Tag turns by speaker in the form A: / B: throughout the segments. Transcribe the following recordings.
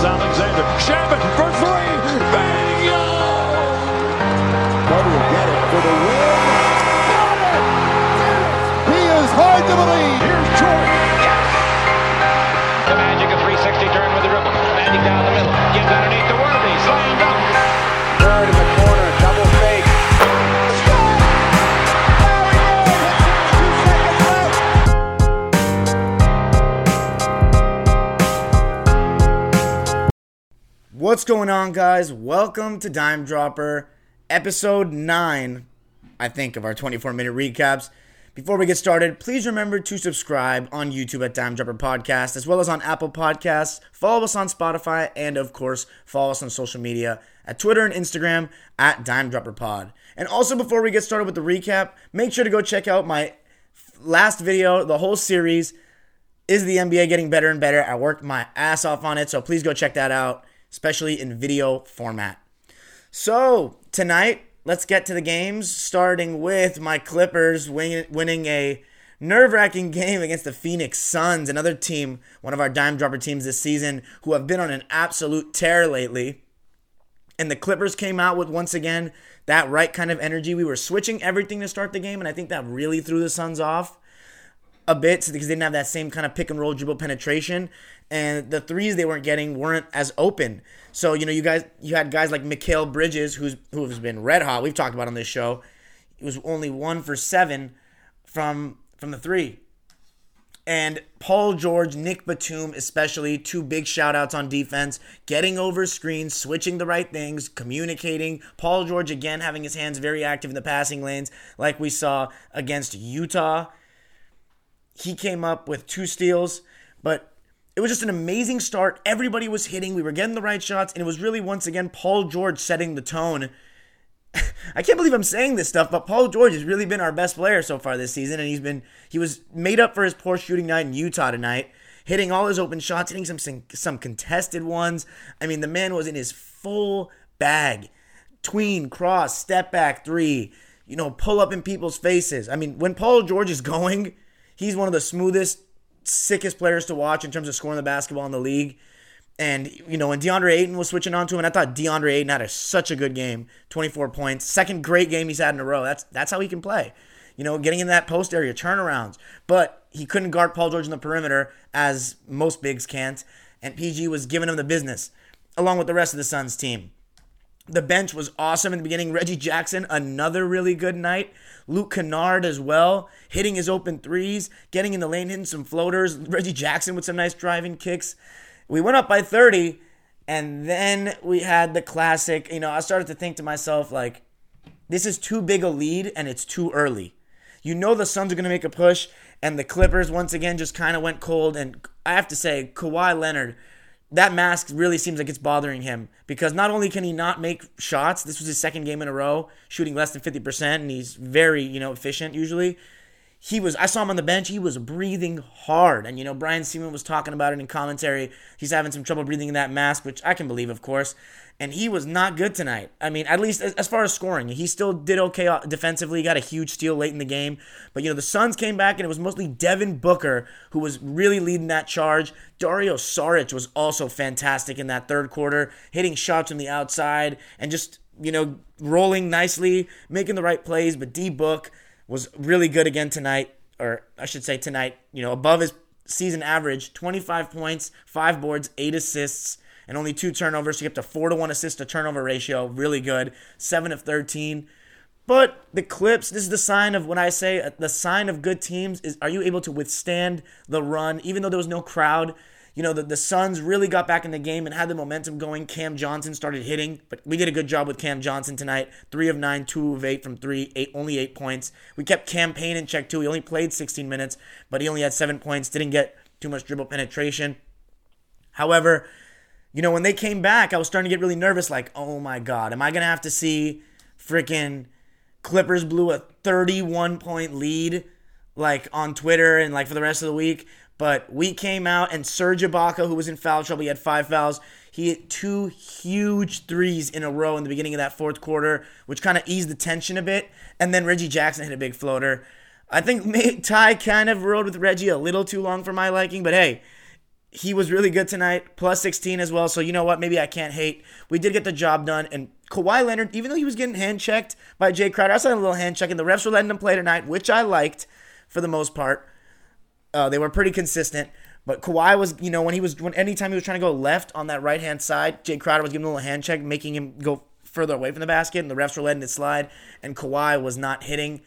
A: is
B: What's going on, guys? Welcome to Dime Dropper, episode 9, I think, of our 24 minute recaps. Before we get started, please remember to subscribe on YouTube at Dime Dropper Podcast, as well as on Apple Podcasts. Follow us on Spotify, and of course, follow us on social media at Twitter and Instagram at Dime Dropper Pod. And also, before we get started with the recap, make sure to go check out my last video, the whole series. Is the NBA getting better and better? I worked my ass off on it, so please go check that out, especially in video format. So, tonight, let's get to the games, starting with my Clippers win- winning a nerve wracking game against the Phoenix Suns, another team, one of our dime dropper teams this season, who have been on an absolute tear lately. And the Clippers came out with, once again, that right kind of energy. We were switching everything to start the game, and I think that really threw the Suns off a bit because they didn't have that same kind of pick and roll dribble penetration, and the threes they weren't getting weren't as open. So you know, you guys, you had guys like Mikal Bridges, who's who has been red hot. We've talked about on this show. He was only one for seven from from the three. And Paul George, Nick Batum, especially, two big shout outs on defense, getting over screens, switching the right things, communicating. Paul George, again, having his hands very active in the passing lanes, like we saw against Utah he came up with two steals, but it was just an amazing start. Everybody was hitting. We were getting the right shots, and it was really once again Paul George setting the tone. I can't believe I'm saying this stuff, but Paul George has really been our best player so far this season, and he's been he was made up for his poor shooting night in Utah tonight, hitting all his open shots, hitting some some contested ones. I mean, the man was in his full bag. Tween, cross, step back three, you know, pull up in people's faces. I mean, when Paul George is going, He's one of the smoothest, sickest players to watch in terms of scoring the basketball in the league. And, you know, when DeAndre Ayton was switching on to him, I thought DeAndre Ayton had a, such a good game 24 points. Second great game he's had in a row. That's, that's how he can play. You know, getting in that post area, turnarounds. But he couldn't guard Paul George in the perimeter, as most bigs can't. And PG was giving him the business, along with the rest of the Suns team. The bench was awesome in the beginning. Reggie Jackson, another really good night. Luke Kennard as well, hitting his open threes, getting in the lane, hitting some floaters. Reggie Jackson with some nice driving kicks. We went up by 30, and then we had the classic. You know, I started to think to myself, like, this is too big a lead and it's too early. You know the Suns are going to make a push, and the Clippers once again just kind of went cold. And I have to say, Kawhi Leonard that mask really seems like it's bothering him because not only can he not make shots, this was his second game in a row, shooting less than 50%, and he's very, you know, efficient usually. He was, I saw him on the bench, he was breathing hard. And, you know, Brian Sieman was talking about it in commentary. He's having some trouble breathing in that mask, which I can believe, of course. And he was not good tonight. I mean, at least as far as scoring, he still did okay defensively. Got a huge steal late in the game. But, you know, the Suns came back, and it was mostly Devin Booker who was really leading that charge. Dario Saric was also fantastic in that third quarter, hitting shots from the outside and just, you know, rolling nicely, making the right plays. But D Book was really good again tonight, or I should say tonight, you know, above his season average 25 points, five boards, eight assists, and only two turnovers. So you get to four to one assist to turnover ratio. Really good. Seven of 13. But the Clips, this is the sign of when I say uh, the sign of good teams is are you able to withstand the run, even though there was no crowd? You know, the, the Suns really got back in the game and had the momentum going. Cam Johnson started hitting, but we did a good job with Cam Johnson tonight. Three of nine, two of eight from three, eight only eight points. We kept Cam Payne in check too. He only played 16 minutes, but he only had seven points. Didn't get too much dribble penetration. However, you know, when they came back, I was starting to get really nervous. Like, oh my god, am I gonna have to see freaking Clippers blew a 31 point lead like on Twitter and like for the rest of the week? But we came out and Serge Ibaka, who was in foul trouble, he had five fouls. He hit two huge threes in a row in the beginning of that fourth quarter, which kind of eased the tension a bit. And then Reggie Jackson hit a big floater. I think Ty kind of rode with Reggie a little too long for my liking, but hey, he was really good tonight, plus 16 as well. So you know what? Maybe I can't hate. We did get the job done. And Kawhi Leonard, even though he was getting hand checked by Jae Crowder, I saw a little hand check, the refs were letting him play tonight, which I liked for the most part. Uh, they were pretty consistent. But Kawhi was, you know, when he was, when anytime he was trying to go left on that right hand side, Jae Crowder was giving him a little hand check, making him go further away from the basket, and the refs were letting it slide, and Kawhi was not hitting.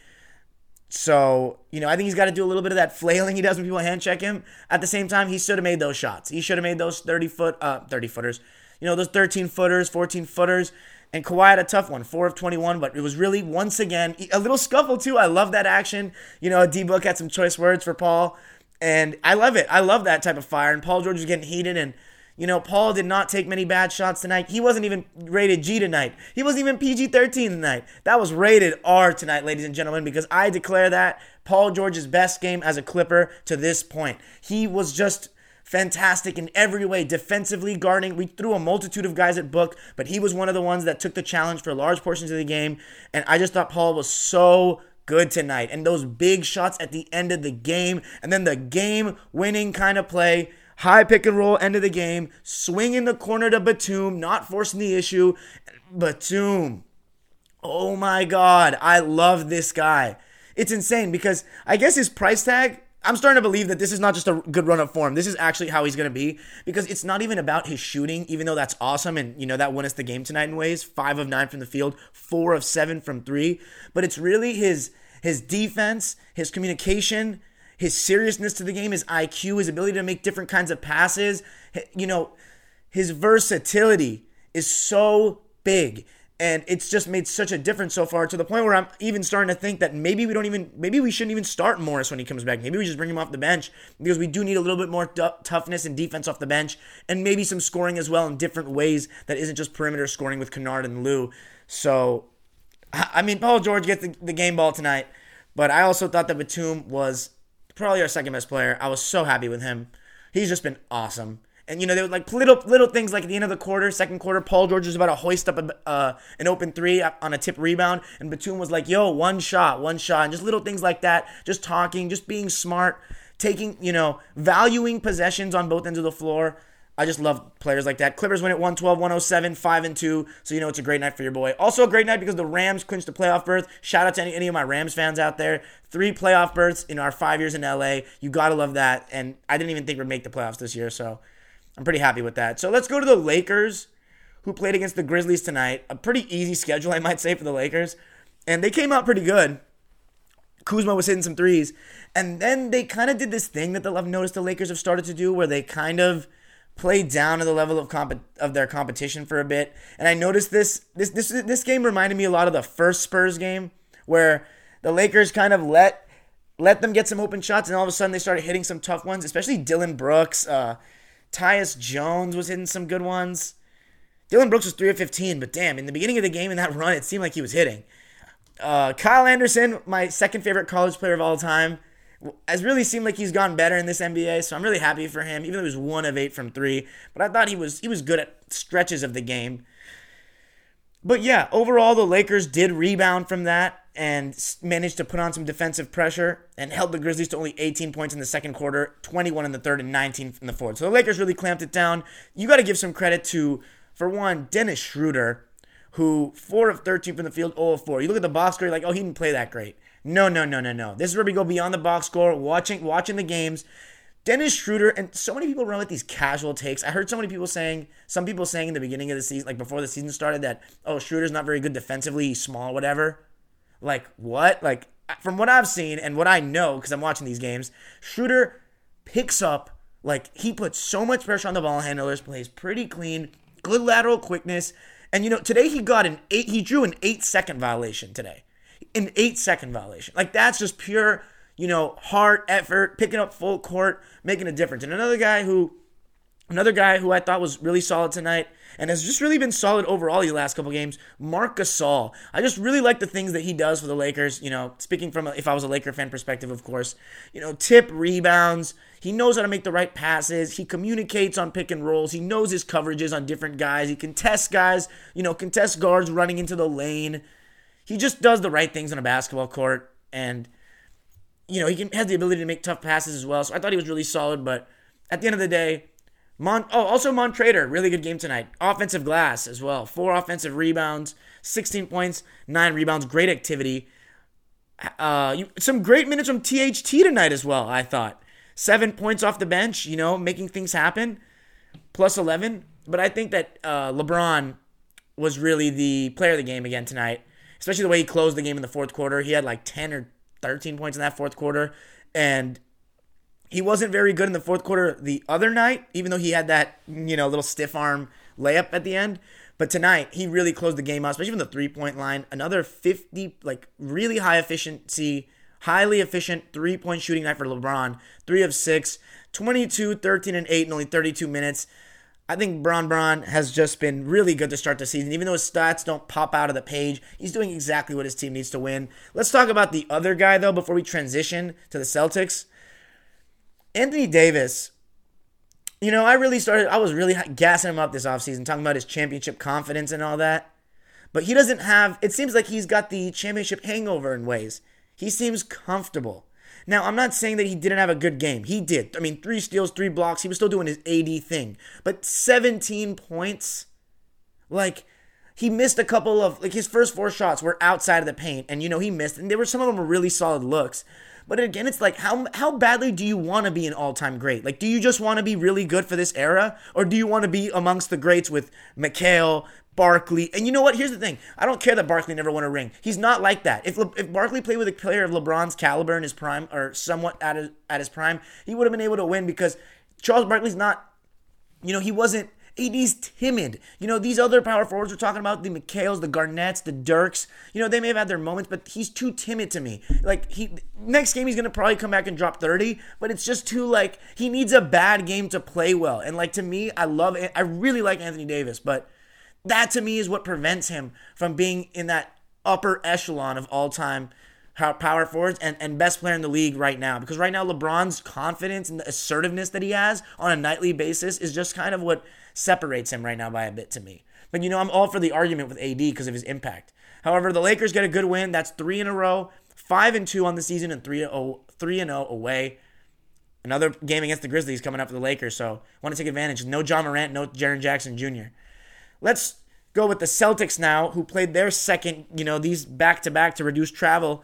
B: So, you know, I think he's got to do a little bit of that flailing he does when people hand check him. At the same time, he should have made those shots. He should have made those 30 foot, uh, 30 footers, you know, those 13 footers, 14 footers. And Kawhi had a tough one, 4 of 21, but it was really, once again, a little scuffle too. I love that action. You know, D Book had some choice words for Paul. And I love it. I love that type of fire. And Paul George was getting heated. And, you know, Paul did not take many bad shots tonight. He wasn't even rated G tonight. He wasn't even PG 13 tonight. That was rated R tonight, ladies and gentlemen, because I declare that Paul George's best game as a Clipper to this point. He was just fantastic in every way, defensively guarding. We threw a multitude of guys at Book, but he was one of the ones that took the challenge for large portions of the game. And I just thought Paul was so good tonight. And those big shots at the end of the game, and then the game winning kind of play. High pick and roll, end of the game, swing in the corner to Batum, not forcing the issue. Batum, oh my God, I love this guy. It's insane because I guess his price tag, I'm starting to believe that this is not just a good run of form. This is actually how he's going to be because it's not even about his shooting, even though that's awesome. And, you know, that won us the game tonight in ways five of nine from the field, four of seven from three. But it's really his, his defense, his communication, his seriousness to the game, his IQ, his ability to make different kinds of passes. You know, his versatility is so big and it's just made such a difference so far to the point where I'm even starting to think that maybe we don't even maybe we shouldn't even start Morris when he comes back. Maybe we just bring him off the bench because we do need a little bit more d- toughness and defense off the bench and maybe some scoring as well in different ways that isn't just perimeter scoring with Kennard and Lou. So I mean Paul George gets the, the game ball tonight, but I also thought that Batum was probably our second best player. I was so happy with him. He's just been awesome. And you know, there were like little little things like at the end of the quarter, second quarter, Paul George was about to hoist up a, uh, an open three on a tip rebound, and Batum was like, "Yo, one shot, one shot," and just little things like that, just talking, just being smart, taking you know, valuing possessions on both ends of the floor. I just love players like that. Clippers win at 112, 107, 5 and 2. So you know it's a great night for your boy. Also a great night because the Rams clinched the playoff berth. Shout out to any, any of my Rams fans out there. Three playoff berths in our five years in LA. You gotta love that. And I didn't even think we'd make the playoffs this year, so I'm pretty happy with that. So let's go to the Lakers, who played against the Grizzlies tonight. A pretty easy schedule, I might say, for the Lakers. And they came out pretty good. Kuzma was hitting some threes. And then they kind of did this thing that I've noticed the Lakers have started to do where they kind of play down to the level of comp- of their competition for a bit. And I noticed this this this this game reminded me a lot of the first Spurs game where the Lakers kind of let let them get some open shots and all of a sudden they started hitting some tough ones, especially Dillon Brooks, uh, Tyus Jones was hitting some good ones. Dillon Brooks was 3 of 15, but damn, in the beginning of the game in that run, it seemed like he was hitting. Uh, Kyle Anderson, my second favorite college player of all time, has really seemed like he's gotten better in this NBA, so I'm really happy for him. Even though he was one of eight from three, but I thought he was he was good at stretches of the game. But yeah, overall the Lakers did rebound from that and managed to put on some defensive pressure and held the Grizzlies to only 18 points in the second quarter, 21 in the third, and 19 in the fourth. So the Lakers really clamped it down. You got to give some credit to, for one, Dennis Schroeder, who 4 of 13 from the field, 0 of 4. You look at the box score, you're like, oh, he didn't play that great. No, no, no, no, no. This is where we go beyond the box score, watching watching the games. Dennis Schroeder and so many people run with these casual takes. I heard so many people saying, some people saying in the beginning of the season, like before the season started, that oh Schroeder's not very good defensively, he's small, whatever. Like what? Like from what I've seen and what I know because I'm watching these games, Schroeder picks up like he puts so much pressure on the ball handlers, plays pretty clean, good lateral quickness, and you know today he got an eight. He drew an eight second violation today an eight second violation. Like that's just pure, you know, hard effort, picking up full court, making a difference. And another guy who, another guy who I thought was really solid tonight and has just really been solid overall these last couple games, Marc Gasol. I just really like the things that he does for the Lakers. You know, speaking from a, if I was a Laker fan perspective, of course, you know, tip rebounds. He knows how to make the right passes. He communicates on pick and rolls. He knows his coverages on different guys. He contests guys, you know, contest guards running into the lane he just does the right things on a basketball court, and you know he can, has the ability to make tough passes as well. So I thought he was really solid, but at the end of the day, Mon oh, also Montrezl, really good game tonight. Offensive glass as well. Four offensive rebounds, 16 points, nine rebounds. Great activity. Uh, you, some great minutes from THT tonight as well. I thought seven points off the bench. You know, making things happen. Plus 11. But I think that uh, LeBron was really the player of the game again tonight. Especially the way he closed the game in the fourth quarter. He had like 10 or 13 points in that fourth quarter, and he wasn't very good in the fourth quarter the other night, even though he had that, you know, little stiff arm layup at the end. But tonight, he really closed the game out, especially from the three point line. Another 50, like, really high efficiency, highly efficient three point shooting night for LeBron. Three of six, 22, 13, and 8 in only 32 minutes. I think Bron Bron has just been really good to start the season. Even though his stats don't pop out of the page, he's doing exactly what his team needs to win. Let's talk about the other guy, though, before we transition to the Celtics. Anthony Davis, you know, I really started, I was really gassing him up this offseason, talking about his championship confidence and all that. But he doesn't have, it seems like he's got the championship hangover in ways. He seems comfortable. Now, I'm not saying that he didn't have a good game. He did. I mean, three steals, three blocks. He was still doing his AD thing. But 17 points, like, he missed a couple of, like, his first four shots were outside of the paint. And, you know, he missed. And there were some of them were really solid looks. But again, it's like how how badly do you want to be an all-time great? Like, do you just want to be really good for this era, or do you want to be amongst the greats with McHale, Barkley? And you know what? Here's the thing: I don't care that Barkley never won a ring. He's not like that. If Le- if Barkley played with a player of LeBron's caliber in his prime, or somewhat at his, at his prime, he would have been able to win because Charles Barkley's not. You know, he wasn't AD's timid. You know, these other power forwards we're talking about, the McHales, the Garnetts, the Dirks, you know, they may have had their moments, but he's too timid to me. Like, he next game he's gonna probably come back and drop 30, but it's just too like he needs a bad game to play well. And like to me, I love I really like Anthony Davis, but that to me is what prevents him from being in that upper echelon of all time power forwards and, and best player in the league right now. Because right now, LeBron's confidence and the assertiveness that he has on a nightly basis is just kind of what separates him right now by a bit to me. But you know, I'm all for the argument with AD because of his impact. However, the Lakers get a good win. That's three in a row, five and two on the season, and three oh, three and zero away. Another game against the Grizzlies coming up for the Lakers, so want to take advantage. No Ja Morant, no Jaren Jackson Jr. Let's go with the Celtics now, who played their second, you know, these back to back to reduce travel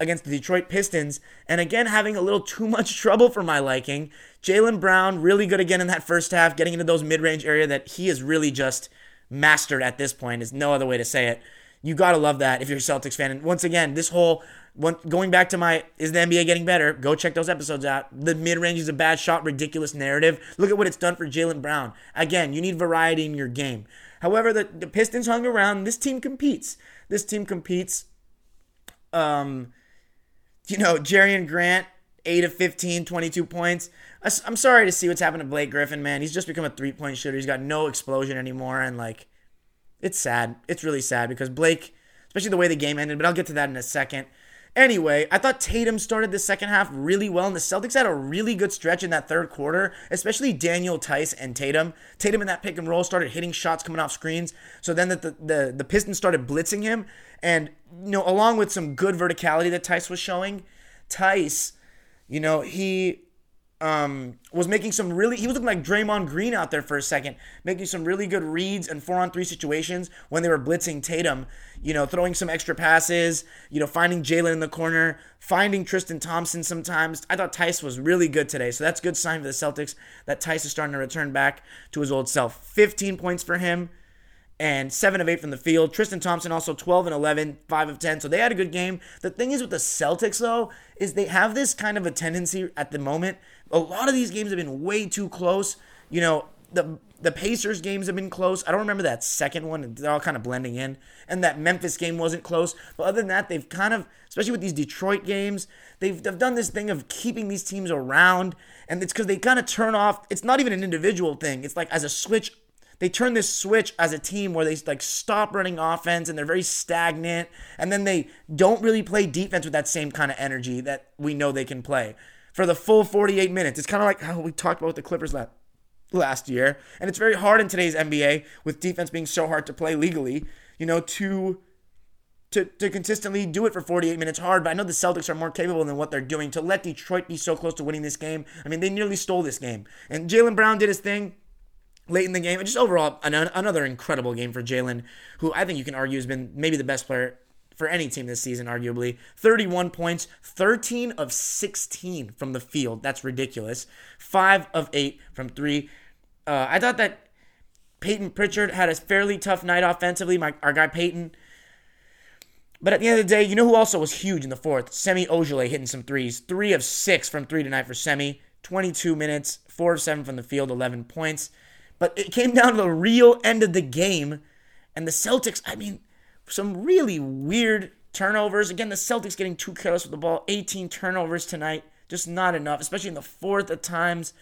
B: against the Detroit Pistons. And again, having a little too much trouble for my liking. Jaylen Brown, really good again in that first half, getting into those mid range area that he is really just mastered at this point. Is no other way to say it. You gotta love that if you're a Celtics fan. And once again, this whole going back to my is the NBA getting better? Go check those episodes out. The mid range is a bad shot, ridiculous narrative. Look at what it's done for Jaylen Brown. Again, you need variety in your game. However, the, the Pistons hung around. This team competes. This team competes. Um, you know, Jerami Grant, 8 of 15, 22 points. I'm sorry to see what's happened to Blake Griffin, man. He's just become a three point shooter. He's got no explosion anymore. And, like, it's sad. It's really sad because Blake, especially the way the game ended, but I'll get to that in a second. Anyway, I thought Tatum started the second half really well, and the Celtics had a really good stretch in that third quarter, especially Daniel Theis and Tatum. Tatum in that pick and roll started hitting shots coming off screens. So then the, the, the, the Pistons started blitzing him, and you know, along with some good verticality that Theis was showing, Theis, you know, he um, was making some really he was looking like Draymond Green out there for a second, making some really good reads and four on three situations when they were blitzing Tatum. You know, throwing some extra passes. You know, finding Jaylen in the corner, finding Tristan Thompson sometimes. I thought Theis was really good today, so that's good sign for the Celtics that Theis is starting to return back to his old self. 15 points for him and 7 of 8 from the field. Tristan Thompson also 12 and 11, 5 of 10. So they had a good game. The thing is with the Celtics though is they have this kind of a tendency at the moment. A lot of these games have been way too close. You know, the the Pacers games have been close. I don't remember that second one. They're all kind of blending in. And that Memphis game wasn't close. But other than that, they've kind of, especially with these Detroit games, they've, they've done this thing of keeping these teams around. And it's because they kind of turn off. It's not even an individual thing. It's like as a switch they turn this switch as a team where they like stop running offense and they're very stagnant and then they don't really play defense with that same kind of energy that we know they can play for the full 48 minutes. It's kind of like how we talked about with the Clippers last last year. And it's very hard in today's NBA with defense being so hard to play legally, you know, to to, to consistently do it for 48 minutes hard, but I know the Celtics are more capable than what they're doing. To let Detroit be so close to winning this game, I mean, they nearly stole this game. And Jaylen Brown did his thing. Late in the game. And just overall, an, another incredible game for Jaylen, who I think you can argue has been maybe the best player for any team this season, arguably. 31 points, 13 of 16 from the field. That's ridiculous. 5 of 8 from 3. Uh, I thought that Payton Pritchard had a fairly tough night offensively. My, our guy Payton. But at the end of the day, you know who also was huge in the fourth? Semi Ojeleye hitting some threes. Three of six from three tonight for Semi. 22 minutes, four of seven from the field, 11 points. But it came down to the real end of the game. And the Celtics, I mean, some really weird turnovers. Again, the Celtics getting too careless with the ball. 18 turnovers tonight. Just not enough, especially in the fourth at times.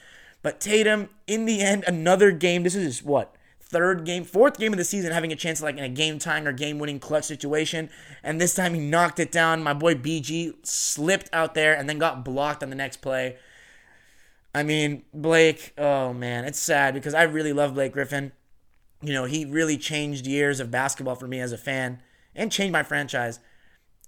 B: But Tatum, in the end, another game. This is what? Third game, fourth game of the season, having a chance like in a game tying or game winning clutch situation. And this time he knocked it down. My boy BG slipped out there and then got blocked on the next play. I mean, Blake, oh man, it's sad because I really love Blake Griffin. You know, he really changed years of basketball for me as a fan and changed my franchise.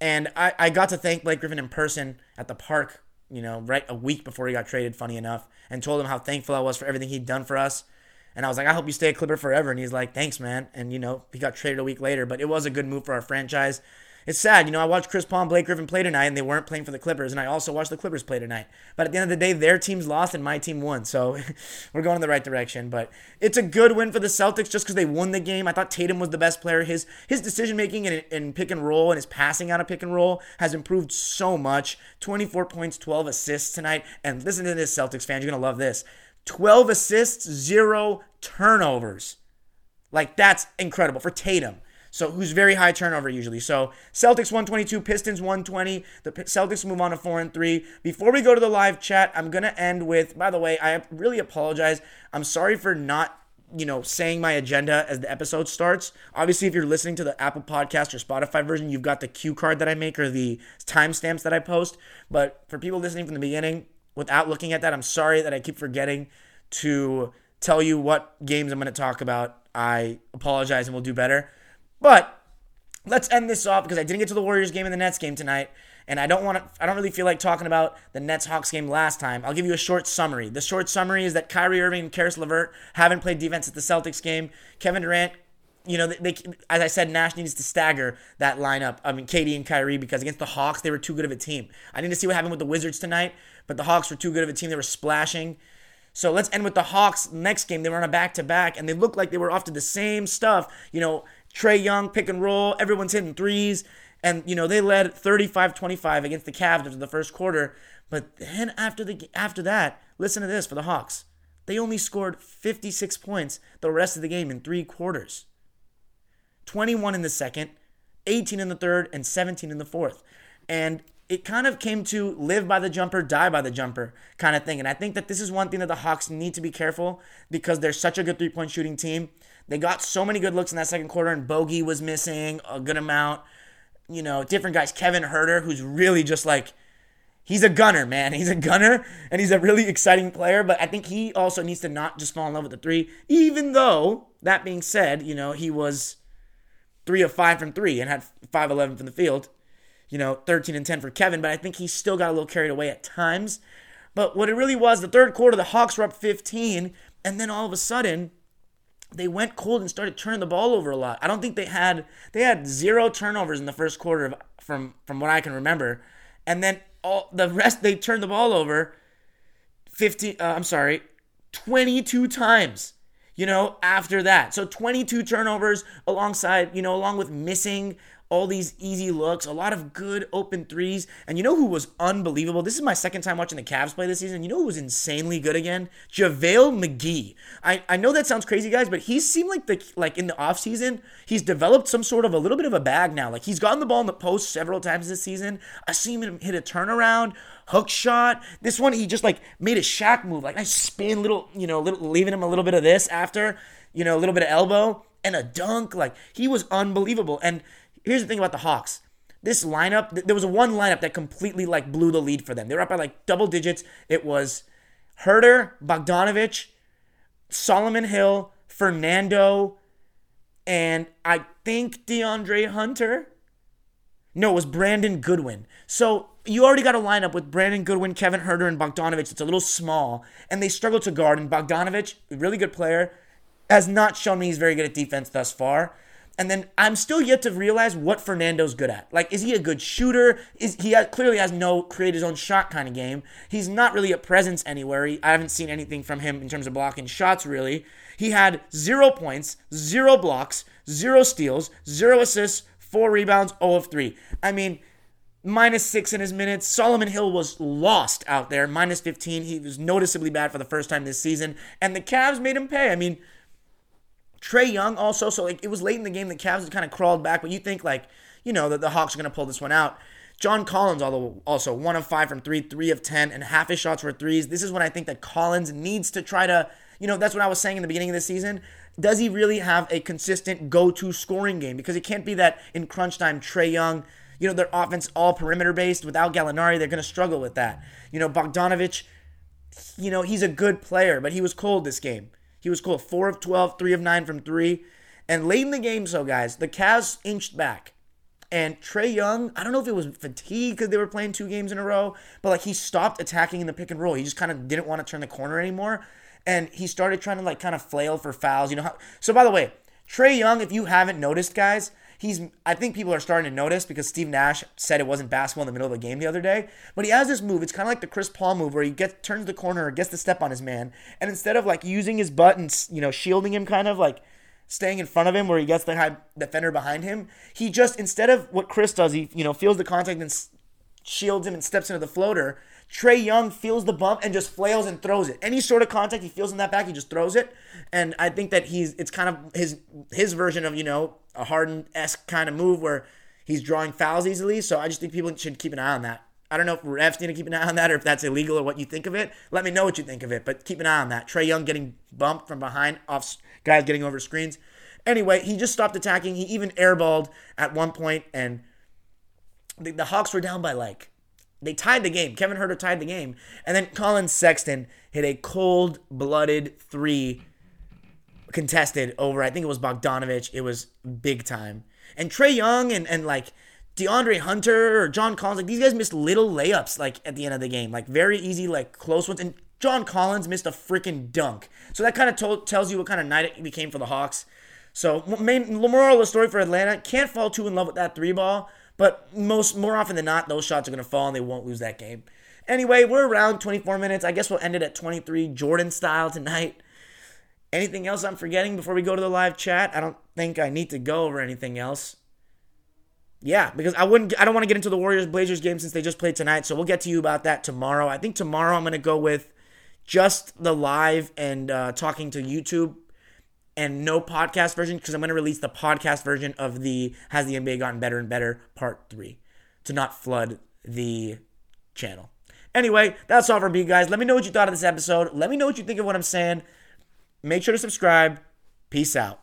B: And I, I got to thank Blake Griffin in person at the park, you know, right a week before he got traded, funny enough, and told him how thankful I was for everything he'd done for us. And I was like, I hope you stay a Clipper forever. And he's like, thanks, man. And, you know, he got traded a week later, but it was a good move for our franchise it's sad. You know, I watched Chris Paul and Blake Griffin play tonight, and they weren't playing for the Clippers, and I also watched the Clippers play tonight. But at the end of the day, their team's lost and my team won, so we're going in the right direction. But it's a good win for the Celtics just because they won the game. I thought Tatum was the best player. His his decision making in, in pick and roll and his passing out of pick and roll has improved so much. 24 points, 12 assists tonight. And listen to this, Celtics fans, you're gonna love this. 12 assists, zero turnovers. Like that's incredible for Tatum. So who's very high turnover usually. So Celtics 122, Pistons 120. The Celtics move on to 4 and 3. Before we go to the live chat, I'm going to end with by the way, I really apologize. I'm sorry for not you know, saying my agenda as the episode starts. Obviously, if you're listening to the Apple Podcast or Spotify version, you've got the cue card that I make or the timestamps that I post. But for people listening from the beginning, without looking at that, I'm sorry that I keep forgetting to tell you what games I'm going to talk about. I apologize and we'll do better. But let's end this off because I didn't get to the Warriors game and the Nets game tonight. And I don't want to, I don't really feel like talking about the Nets Hawks game last time. I'll give you a short summary. The short summary is that Kyrie Irving and Caris LeVert haven't played defense at the Celtics game. Kevin Durant, you know, they, they, as I said, Nash needs to stagger that lineup. I mean, KD and Kyrie because against the Hawks, they were too good of a team. I need to see what happened with the Wizards tonight, but the Hawks were too good of a team. They were splashing. So let's end with the Hawks next game. They were on a back to back, and they looked like they were off to the same stuff. You know, Trae Young, pick and roll, everyone's hitting threes. And, you know, they led 35 25 against the Cavs after the first quarter. But then after, the, after that, listen to this for the Hawks. They only scored 56 points the rest of the game in three quarters 21 in the second, 18 in the third, and 17 in the fourth. And it kind of came to live by the jumper, die by the jumper kind of thing. And I think that this is one thing that the Hawks need to be careful because they're such a good three point shooting team. They got so many good looks in that second quarter, and Bogey was missing a good amount. You know, different guys. Kevin Huerter, who's really just like, he's a gunner, man. He's a gunner, and he's a really exciting player. But I think he also needs to not just fall in love with the three, even though, that being said, you know, he was three of five from three and had 5 11 from the field you know, 13 and 10 for Kevin, but I think he still got a little carried away at times. But what it really was, the third quarter, the Hawks were up 15, and then all of a sudden, they went cold and started turning the ball over a lot. I don't think they had they had zero turnovers in the first quarter of, from from what I can remember, and then all the rest they turned the ball over 15 uh, I'm sorry, 22 times. You know, after that. So 22 turnovers alongside, you know, along with missing all these easy looks, a lot of good open threes. And you know who was unbelievable? This is my second time watching the Cavs play this season. You know who was insanely good again? JaVale McGee. I, I know that sounds crazy, guys, but he seemed like the like in the offseason, he's developed some sort of a little bit of a bag now. Like he's gotten the ball in the post several times this season. I seen him hit a turnaround, hook shot. This one he just like made a Shaq move, like nice spin, little, you know, little leaving him a little bit of this after, you know, a little bit of elbow and a dunk. Like he was unbelievable. And Here's the thing about the Hawks. This lineup, there was one lineup that completely like blew the lead for them. They were up by like double digits. It was Huerter, Bogdanovich, Solomon Hill, Fernando, and I think DeAndre Hunter. No, it was Brandon Goodwin. So you already got a lineup with Brandon Goodwin, Kevin Huerter, and Bogdanovich. It's a little small, and they struggle to guard. And Bogdanovich, really good player, has not shown me he's very good at defense thus far. And then I'm still yet to realize what Fernando's good at. Like, is he a good shooter? Is he has, clearly has no create his own shot kind of game. He's not really a presence anywhere. He, I haven't seen anything from him in terms of blocking shots really. He had zero points, zero blocks, zero steals, zero assists, four rebounds, 0 of 3. I mean, minus six in his minutes. Solomon Hill was lost out there, minus 15. He was noticeably bad for the first time this season, and the Cavs made him pay. I mean, Trae Young also, so like it was late in the game, the Cavs had kind of crawled back, but you think like, you know, that the Hawks are going to pull this one out. John Collins, although also one of five from three, three of 10, and half his shots were threes. This is when I think that Collins needs to try to, you know, that's what I was saying in the beginning of the season. Does he really have a consistent go to scoring game? Because it can't be that in crunch time, Trae Young, you know, their offense all perimeter based without Gallinari, they're going to struggle with that. You know, Bogdanovich, you know, he's a good player, but he was cold this game. He was cold. 4 of 12, 3 of 9 from 3. And late in the game, so guys, the Cavs inched back. And Trae Young, I don't know if it was fatigue because they were playing two games in a row, but like he stopped attacking in the pick and roll. He just kind of didn't want to turn the corner anymore. And he started trying to like kind of flail for fouls. You know how so by the way, Trae Young, if you haven't noticed, guys, he's I think people are starting to notice because Steve Nash said it wasn't basketball in the middle of the game the other day. But he has this move. It's kind of like the Chris Paul move where he gets turns the corner or gets the step on his man, and instead of like using his butt and you know shielding him, kind of like staying in front of him where he gets the high defender behind him, he just instead of what Chris does, he you know feels the contact and shields him and steps into the floater. Trae Young feels the bump and just flails and throws it. Any sort of contact he feels in that back, he just throws it. And I think that he's it's kind of his his version of you know a Harden esque kind of move where he's drawing fouls easily. So I just think people should keep an eye on that. I don't know if refs need to keep an eye on that or if that's illegal or what you think of it. Let me know what you think of it, but keep an eye on that. Trae Young getting bumped from behind, off guys getting over screens. Anyway, he just stopped attacking. He even airballed at one point, and the, the Hawks were down by like they tied the game. Kevin Huerter tied the game, and then Collin Sexton hit a cold-blooded three contested over. I think it was Bogdanovich. It was big time. And Trae Young and and like DeAndre Hunter or John Collins, like these guys missed little layups like at the end of the game, like very easy, like close ones. And John Collins missed a freaking dunk. So that kind of told, tells you what kind of night it became for the Hawks. So main moral of the story for Atlanta can't fall too in love with that three ball, but most more often than not, those shots are gonna fall and they won't lose that game. Anyway, we're around 24 minutes. I guess we'll end it at 23 Jordan style tonight. Anything else I'm forgetting before we go to the live chat? I don't think I need to go over anything else. Yeah, because I wouldn't I don't want to get into the Warriors Blazers game since they just played tonight, so we'll get to you about that tomorrow. I think tomorrow I'm going to go with just the live and uh, talking to YouTube and no podcast version because I'm going to release the podcast version of the Has the NBA Gotten Better and Better Part 3 to not flood the channel. Anyway, that's all for me, guys. Let me know what you thought of this episode. Let me know what you think of what I'm saying. Make sure to subscribe. Peace out.